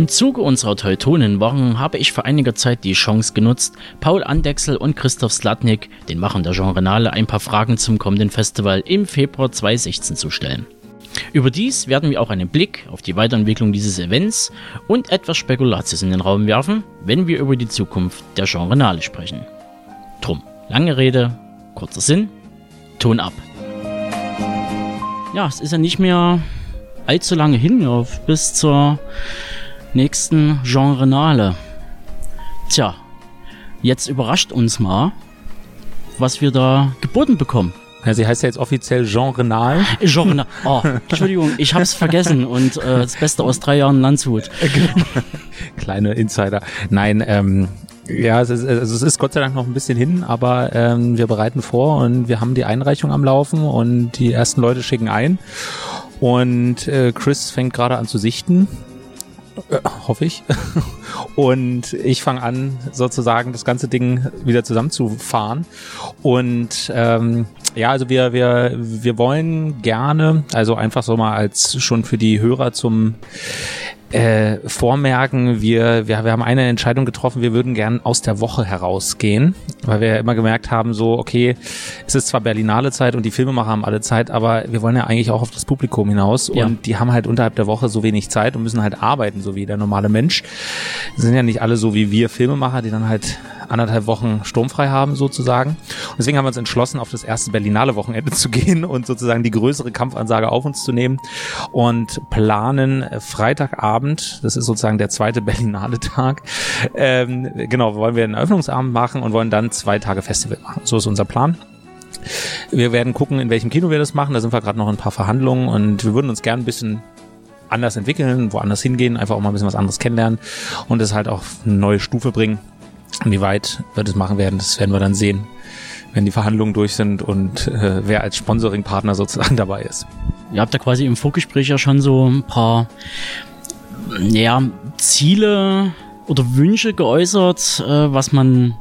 Im Zuge unserer Teutonenwochen habe ich vor einiger Zeit die Chance genutzt, Paul Andexel und Christoph Slatnik, den Machern der Genrenale, ein paar Fragen zum kommenden Festival im Februar 2016 zu stellen. Überdies werden wir auch einen Blick auf die Weiterentwicklung dieses Events und etwas Spekulatius in den Raum werfen, wenn wir über die Zukunft der Genrenale sprechen. Drum, lange Rede, kurzer Sinn, Ton ab. Ja, es ist ja nicht mehr allzu lange hin, bis zur nächsten Genrenale. Tja, jetzt überrascht uns mal, was wir da geboten bekommen. Ja, sie heißt ja jetzt offiziell Jean Renal. Jean Renal. Oh, Entschuldigung, ich hab's vergessen und äh, das Beste aus drei Jahren Landshut. Kleine Insider. Nein, ähm, ja, es ist, also es ist Gott sei Dank noch ein bisschen hin, aber ähm, wir bereiten vor und wir haben die Einreichung am Laufen und die ersten Leute schicken ein. Und äh, Chris fängt gerade an zu sichten. Äh, hoffe ich. Und ich fange an, sozusagen das ganze Ding wieder zusammenzufahren. Und ähm, ja, also wir, wir, wir wollen gerne, also einfach so mal als schon für die Hörer zum äh, vormerken, wir, wir, wir haben eine Entscheidung getroffen, wir würden gern aus der Woche herausgehen, weil wir immer gemerkt haben, so, okay, es ist zwar Berlinale Zeit und die Filmemacher haben alle Zeit, aber wir wollen ja eigentlich auch auf das Publikum hinaus ja. und die haben halt unterhalb der Woche so wenig Zeit und müssen halt arbeiten, so wie der normale Mensch. Das sind ja nicht alle so wie wir Filmemacher, die dann halt anderthalb Wochen sturmfrei haben sozusagen. Und deswegen haben wir uns entschlossen, auf das erste Berlinale Wochenende zu gehen und sozusagen die größere Kampfansage auf uns zu nehmen und planen Freitagabend, das ist sozusagen der zweite Berlinale Tag, ähm, genau, wollen wir einen Eröffnungsabend machen und wollen dann zwei Tage Festival machen. So ist unser Plan. Wir werden gucken, in welchem Kino wir das machen. Da sind wir gerade noch ein paar Verhandlungen und wir würden uns gern ein bisschen anders entwickeln, woanders hingehen, einfach auch mal ein bisschen was anderes kennenlernen und es halt auch eine neue Stufe bringen. Wie weit wir das machen werden, das werden wir dann sehen, wenn die Verhandlungen durch sind und äh, wer als Sponsoring-Partner sozusagen dabei ist. Ihr habt ja quasi im Vorgespräch ja schon so ein paar ja, Ziele oder Wünsche geäußert, äh, was man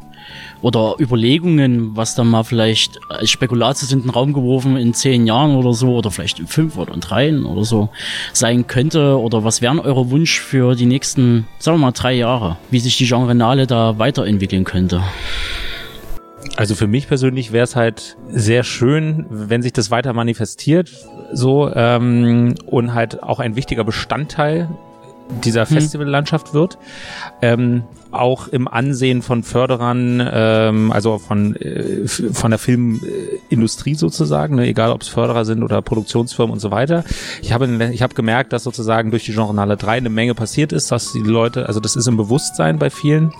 oder Überlegungen, was dann mal vielleicht als Spekulatius in den Raum geworfen in zehn Jahren oder so oder vielleicht in fünf oder in dreien oder so sein könnte oder was wären eure Wunsch für die nächsten, sagen wir mal, drei Jahre, wie sich die Genrenale da weiterentwickeln könnte? Also für mich persönlich wäre es halt sehr schön, wenn sich das weiter manifestiert, so ähm, und halt auch ein wichtiger Bestandteil dieser hm. Festivallandschaft wird. Ähm, auch im Ansehen von Förderern, ähm, also von, äh, von der Filmindustrie sozusagen, ne, egal ob es Förderer sind oder Produktionsfirmen und so weiter. Ich habe, ich habe gemerkt, dass sozusagen durch die Genrenale 3 eine Menge passiert ist, dass die Leute, also das ist im Bewusstsein bei vielen,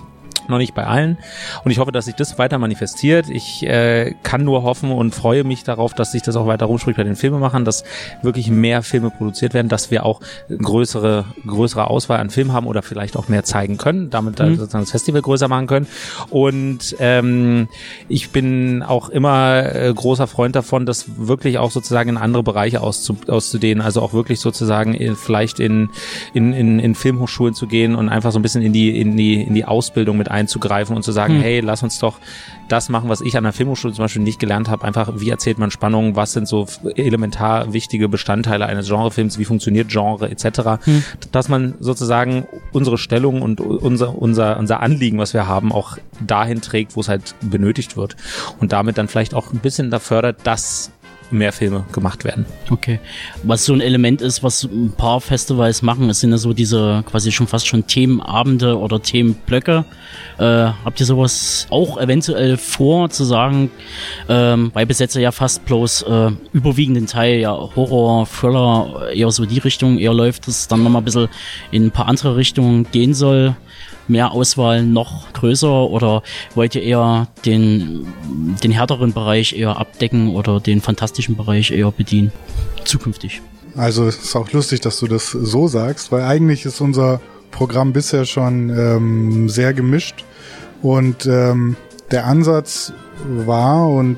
noch nicht bei allen. Und ich hoffe, dass sich das weiter manifestiert. Ich äh, kann nur hoffen und freue mich darauf, dass sich das auch weiter rumspricht bei den Filmemachern, dass wirklich mehr Filme produziert werden, dass wir auch größere, größere Auswahl an Filmen haben oder vielleicht auch mehr zeigen können, damit mhm. sozusagen das Festival größer machen können. Und ähm, ich bin auch immer äh, großer Freund davon, das wirklich auch sozusagen in andere Bereiche auszu auszudehnen, also auch wirklich sozusagen in, vielleicht in, in, in, in Filmhochschulen zu gehen und einfach so ein bisschen in die, in die, in die Ausbildung mit einzugreifen und zu sagen, hm. hey, lass uns doch das machen, was ich an der Filmhochschule zum Beispiel nicht gelernt habe. Einfach, wie erzählt man Spannung, was sind so elementar wichtige Bestandteile eines Genrefilms, wie funktioniert Genre etc. Hm. Dass man sozusagen unsere Stellung und unser, unser, unser Anliegen, was wir haben, auch dahin trägt, wo es halt benötigt wird. Und damit dann vielleicht auch ein bisschen da fördert, dass mehr Filme gemacht werden. Okay. Was so ein Element ist, was ein paar Festivals machen, es sind ja so diese quasi schon fast schon Themenabende oder Themenblöcke. Äh, habt ihr sowas auch eventuell vor zu sagen, ähm, weil bis jetzt ja fast bloß äh, überwiegenden Teil ja Horror, Thriller, eher so die Richtung, eher läuft es dann nochmal ein bisschen in ein paar andere Richtungen gehen soll mehr Auswahl noch größer oder wollt ihr eher den, den härteren Bereich eher abdecken oder den fantastischen Bereich eher bedienen? Zukünftig. Also es ist auch lustig, dass du das so sagst, weil eigentlich ist unser Programm bisher schon ähm, sehr gemischt und ähm, der Ansatz war und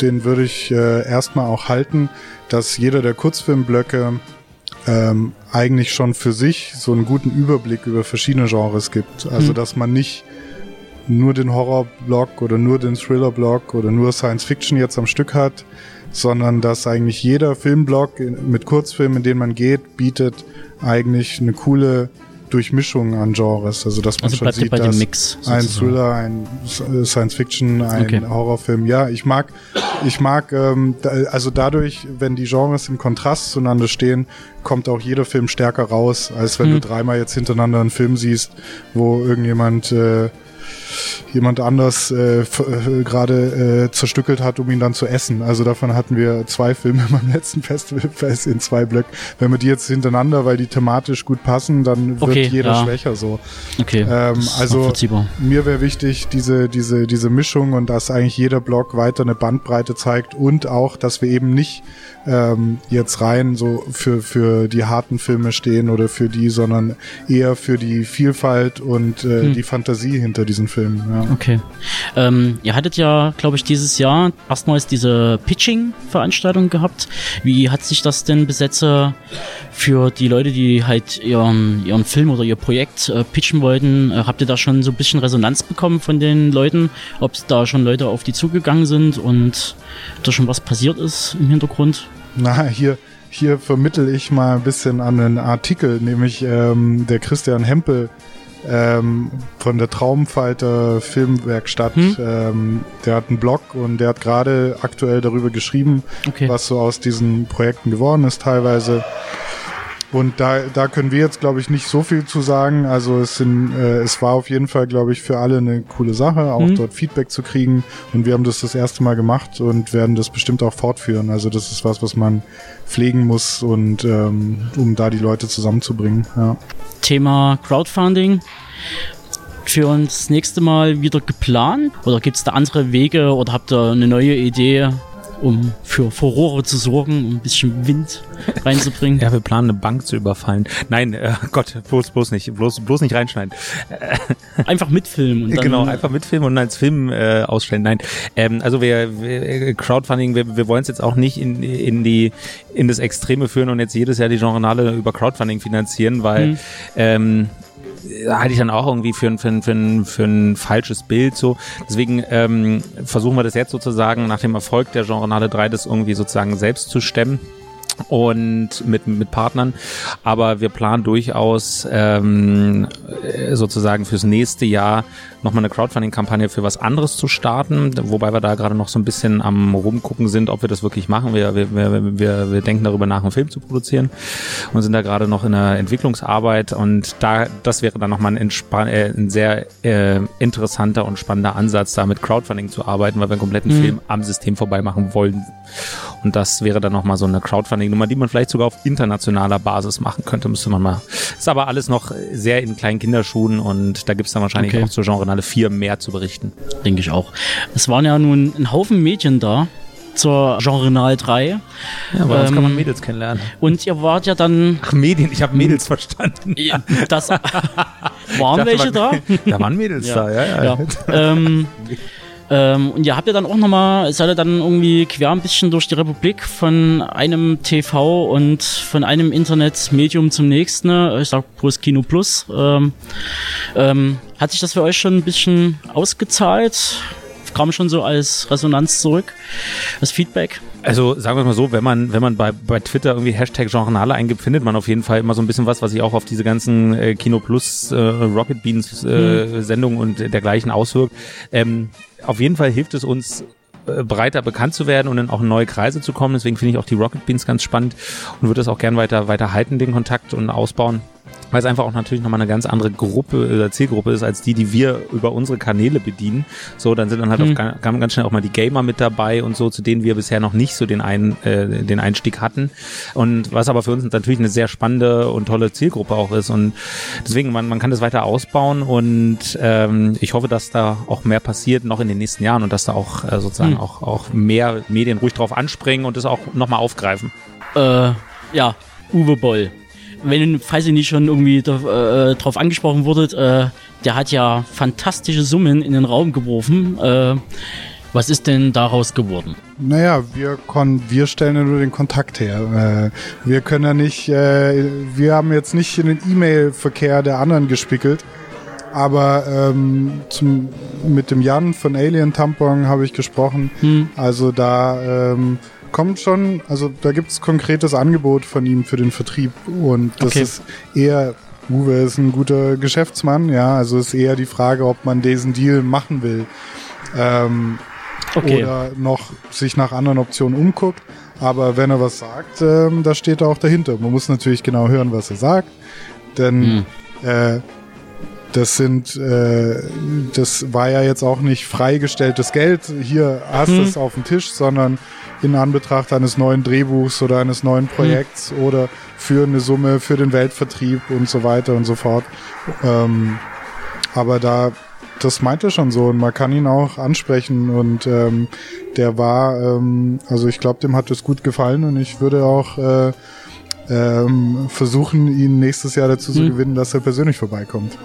den würde ich äh, erstmal auch halten, dass jeder der Kurzfilmblöcke ähm, eigentlich schon für sich so einen guten Überblick über verschiedene Genres gibt. Also, mhm. dass man nicht nur den Horror-Block oder nur den Thriller-Block oder nur Science-Fiction jetzt am Stück hat, sondern dass eigentlich jeder Filmblock mit Kurzfilmen, in den man geht, bietet eigentlich eine coole Durchmischung an Genres. Also dass man Also schon sieht, dass Mix. ein. Thriller, ein Science Fiction, ein Okay. Horrorfilm. Ja, ich mag, ich mag, ähm, da, also dadurch, wenn die Genres im Kontrast zueinander stehen, kommt auch jeder Film stärker raus, als wenn Hm. du dreimal jetzt hintereinander einen Film siehst, wo irgendjemand äh, jemand anders äh, äh, gerade äh, zerstückelt hat, um ihn dann zu essen. Also davon hatten wir zwei Filme beim letzten Festivalfest in zwei Blöcken. Wenn wir die jetzt hintereinander, weil die thematisch gut passen, dann wird Okay, jeder ja. schwächer so. Okay. Ähm, also mir wäre wichtig, diese, diese, diese Mischung und dass eigentlich jeder Block weiter eine Bandbreite zeigt und auch, dass wir eben nicht ähm, jetzt rein so für, für die harten Filme stehen oder für die, sondern eher für die Vielfalt und äh, Hm. die Fantasie hinter diesen Filmen. Ja. Okay. Ähm, ihr hattet ja, glaube ich, dieses Jahr erstmals diese Pitching-Veranstaltung gehabt. Wie hat sich das denn besetze für die Leute, die halt ihren, ihren Film oder ihr Projekt äh, pitchen wollten? Äh, habt ihr da schon so ein bisschen Resonanz bekommen von den Leuten? Ob da schon Leute auf die zugegangen sind und da schon was passiert ist im Hintergrund? Na, hier, hier vermittel ich mal ein bisschen an einen Artikel, nämlich ähm, der Christian Hempel ähm, von der Traumfalter Filmwerkstatt. Hm. Ähm, der hat einen Blog und der hat gerade aktuell darüber geschrieben, Okay. was so aus diesen Projekten geworden ist teilweise. Und da, da können wir jetzt, glaube ich, nicht so viel zu sagen. Also es sind, äh, es war auf jeden Fall, glaube ich, für alle eine coole Sache, auch Mhm. dort Feedback zu kriegen. Und wir haben das das erste Mal gemacht und werden das bestimmt auch fortführen. Also das ist was, was man pflegen muss und ähm, um da die Leute zusammenzubringen. Ja. Thema Crowdfunding für uns das nächste Mal wieder geplant? Oder gibt es da andere Wege oder habt ihr eine neue Idee, um für Furore zu sorgen, um ein bisschen Wind reinzubringen? Ja, wir planen eine Bank zu überfallen. Nein, äh, Gott, bloß, bloß nicht, bloß, bloß nicht reinschneiden. Einfach mitfilmen und dann genau, einfach mitfilmen und als Film äh, ausstellen. Nein, ähm, also wir, wir Crowdfunding, wir, wir wollen es jetzt auch nicht in, in die in das Extreme führen und jetzt jedes Jahr die Genrenale über Crowdfunding finanzieren, weil Hm. ähm, halte ich dann auch irgendwie für ein, für ein, für ein, für ein falsches Bild so. Deswegen ähm, versuchen wir das jetzt sozusagen nach dem Erfolg der Genrenale 3 das irgendwie sozusagen selbst zu stemmen und mit, mit Partnern. Aber wir planen durchaus ähm, äh, sozusagen fürs nächste Jahr nochmal eine Crowdfunding-Kampagne für was anderes zu starten, wobei wir da gerade noch so ein bisschen am rumgucken sind, ob wir das wirklich machen. Wir, wir, wir, wir, wir denken darüber nach, einen Film zu produzieren und sind da gerade noch in der Entwicklungsarbeit und da das wäre dann nochmal ein, äh, ein sehr äh, interessanter und spannender Ansatz, da mit Crowdfunding zu arbeiten, weil wir einen kompletten Mhm. Film am System vorbei machen wollen. Und das wäre dann nochmal so eine Crowdfunding-Nummer, die man vielleicht sogar auf internationaler Basis machen könnte, müsste man mal. Ist aber alles noch sehr in kleinen Kinderschuhen und da gibt's dann wahrscheinlich Okay. auch zur Genrenale 4 mehr zu berichten. denke ich auch. Es waren ja nun ein Haufen Mädchen da zur Genrenal 3 Ja, uns Ähm, kann man Mädels kennenlernen. und ihr wart ja dann Ach, Medien, ich habe Mädels verstanden. das waren dachte, welche da? Da waren Mädels Ja. da, ja, ja. Ja. ähm, ähm, und ihr habt ja dann auch nochmal, seid ihr dann irgendwie quer ein bisschen durch die Republik von einem TV und von einem Internetmedium zum nächsten, ne? ich sag Plus Kino Plus. Ähm, ähm, hat sich das für euch schon ein bisschen ausgezahlt? Kam schon so als Resonanz zurück, als Feedback? Also sagen wir mal so, wenn man, wenn man bei, bei Twitter irgendwie Hashtag Genrenale eingibt, findet man auf jeden Fall immer so ein bisschen was, was sich auch auf diese ganzen äh, Kino Plus, äh, Rocket Beans äh, Sendungen und dergleichen auswirkt. Ähm, auf jeden Fall hilft es uns, äh, breiter bekannt zu werden und in auch in neue Kreise zu kommen. Deswegen finde ich auch die Rocket Beans ganz spannend und würde das auch gern weiter, weiter halten, den Kontakt und ausbauen. Weil es einfach auch natürlich nochmal eine ganz andere Gruppe oder Zielgruppe ist, als die, die wir über unsere Kanäle bedienen. So, dann sind dann halt Hm. auch ga- ganz, schnell auch mal die Gamer mit dabei und so, zu denen wir bisher noch nicht so den, ein, äh, den Einstieg hatten. Und was aber für uns natürlich eine sehr spannende und tolle Zielgruppe auch ist. Und deswegen, man, man kann das weiter ausbauen und ähm, ich hoffe, dass da auch mehr passiert noch in den nächsten Jahren und dass da auch äh, sozusagen Hm. auch, auch mehr Medien ruhig drauf anspringen und das auch nochmal aufgreifen. Äh, ja, Uwe Boll. Wenn, falls ihr nicht schon irgendwie da, äh, drauf angesprochen wurdet, äh, der hat ja fantastische Summen in den Raum geworfen. Äh, was ist denn daraus geworden? Naja, wir, kon wir stellen ja nur den Kontakt her. Äh, wir können ja nicht, äh, wir haben jetzt nicht in den E-Mail-Verkehr der anderen gespickelt. Aber ähm, zum, mit dem Jan von Alien Tampon habe ich gesprochen. Hm. Also da ähm, kommt schon, also da gibt es konkretes Angebot von ihm für den Vertrieb. Und das Okay. ist eher Uwe ist ein guter Geschäftsmann, ja, also ist eher die Frage, ob man diesen Deal machen will. Ähm, Okay. oder noch sich nach anderen Optionen umguckt. Aber wenn er was sagt, ähm, da steht er auch dahinter. Man muss natürlich genau hören, was er sagt, denn äh, das sind, äh, das war ja jetzt auch nicht freigestelltes Geld. Hier hast du es auf dem Tisch, sondern in Anbetracht eines neuen Drehbuchs oder eines neuen Projekts oder für eine Summe für den Weltvertrieb und so weiter und so fort. Ähm, aber da, das meint er schon so und man kann ihn auch ansprechen und ähm, der war, ähm, also ich glaube, dem hat es gut gefallen und ich würde auch äh, ähm, versuchen, ihn nächstes Jahr dazu zu Hm. gewinnen, dass er persönlich vorbeikommt.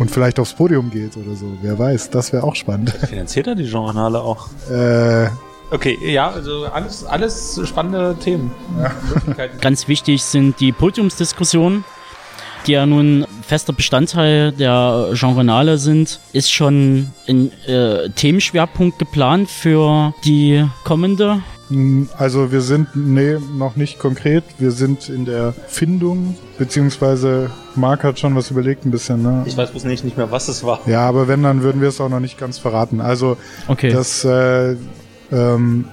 Und vielleicht aufs Podium geht oder so. Wer weiß, das wäre auch spannend. Finanziert er die Genrenale auch? äh, Okay, ja, also alles, alles spannende Themen. Möglichkeiten. Ganz wichtig sind die Podiumsdiskussionen, die ja nun fester Bestandteil der Genrenale sind. Ist schon ein äh, Themenschwerpunkt geplant für die kommende? Mh, also wir sind, nee, noch nicht konkret. Wir sind in der Findung, beziehungsweise Marc hat schon was überlegt ein bisschen, ne? Ich weiß bloß nicht, nicht mehr, was es war. Ja, aber wenn, dann würden wir es auch noch nicht ganz verraten. Also Okay. Das äh, ähm,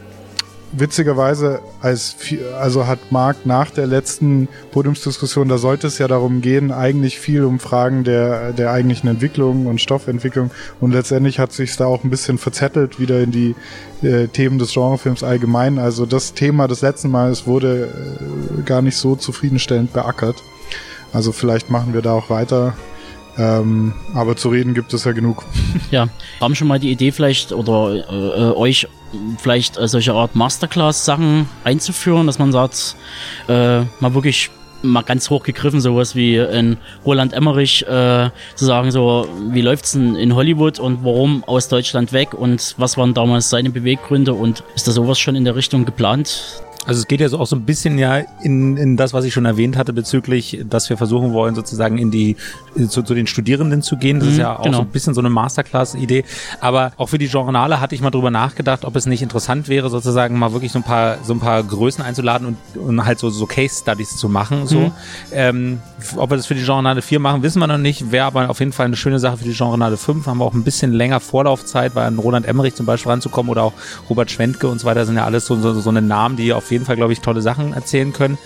witzigerweise als also hat Marc nach der letzten Podiumsdiskussion, da sollte es ja darum gehen, eigentlich viel um Fragen der der eigentlichen Entwicklung und Stoffentwicklung und letztendlich hat sich da auch ein bisschen verzettelt wieder in die äh, Themen des Genrefilms allgemein. Also das Thema des letzten Mal wurde äh, gar nicht so zufriedenstellend beackert. Also vielleicht machen wir da auch weiter. Ähm, aber zu reden gibt es ja genug. Ja, haben schon mal die Idee vielleicht oder äh, äh, euch vielleicht äh, solche Art Masterclass-Sachen einzuführen, dass man sagt, äh, mal wirklich mal ganz hoch gegriffen, sowas wie in Roland Emmerich äh, zu sagen, so wie läuft's denn in Hollywood und warum aus Deutschland weg und was waren damals seine Beweggründe und ist da sowas schon in der Richtung geplant? Also es geht ja so auch so ein bisschen ja in, in das, was ich schon erwähnt hatte, bezüglich, dass wir versuchen wollen, sozusagen in die zu, zu den Studierenden zu gehen. Das ist Mhm, ja auch genau. so ein bisschen so eine Masterclass-Idee. Aber auch für die Journale hatte ich mal drüber nachgedacht, ob es nicht interessant wäre, sozusagen mal wirklich so ein paar so ein paar Größen einzuladen und, und halt so, so Case-Studies zu machen. So. Mhm. Ähm, ob wir das für die Journale 4 machen, wissen wir noch nicht. Wäre aber auf jeden Fall eine schöne Sache für die Journale 5. Haben wir auch ein bisschen länger Vorlaufzeit, weil an Roland Emmerich zum Beispiel ranzukommen oder auch Robert Schwentke und so weiter sind ja alles so, so, so eine Namen, die auf jeden Fall, glaube ich, tolle Sachen erzählen können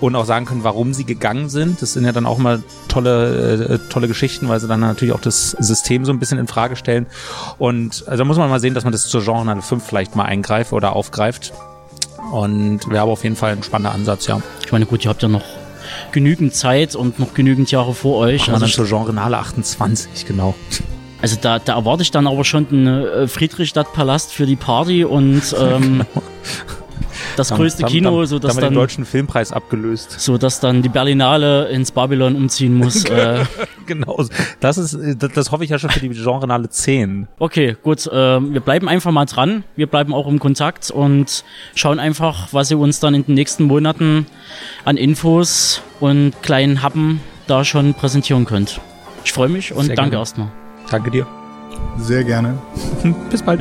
und auch sagen können, warum sie gegangen sind. Das sind ja dann auch mal tolle, äh, tolle Geschichten, weil sie dann natürlich auch das System so ein bisschen in Frage stellen. Und also muss man mal sehen, dass man das zur Journale 5 vielleicht mal eingreift oder aufgreift. Und wäre aber auf jeden Fall ein spannender Ansatz, ja. Ich meine, gut, ihr habt ja noch genügend Zeit und noch genügend Jahre vor euch. Machen Also zur Genrenale 28, genau. Also da, da erwarte ich dann aber schon den äh, Friedrichstadtpalast für die Party und ähm, das größte Dann- Kino, dann, so dann dass wir den dann, deutschen Filmpreis abgelöst. so dass dann die Berlinale ins Babylon umziehen muss. äh, genau. Das ist, das, das hoffe ich ja schon für die Genrenale 10. okay, gut, äh, wir bleiben einfach mal dran. Wir bleiben auch im Kontakt und schauen einfach, was ihr uns dann in den nächsten Monaten an Infos und kleinen Happen da schon präsentieren könnt. Ich freue mich und Sehr danke gerne. erstmal. Danke dir. Sehr gerne. Bis bald.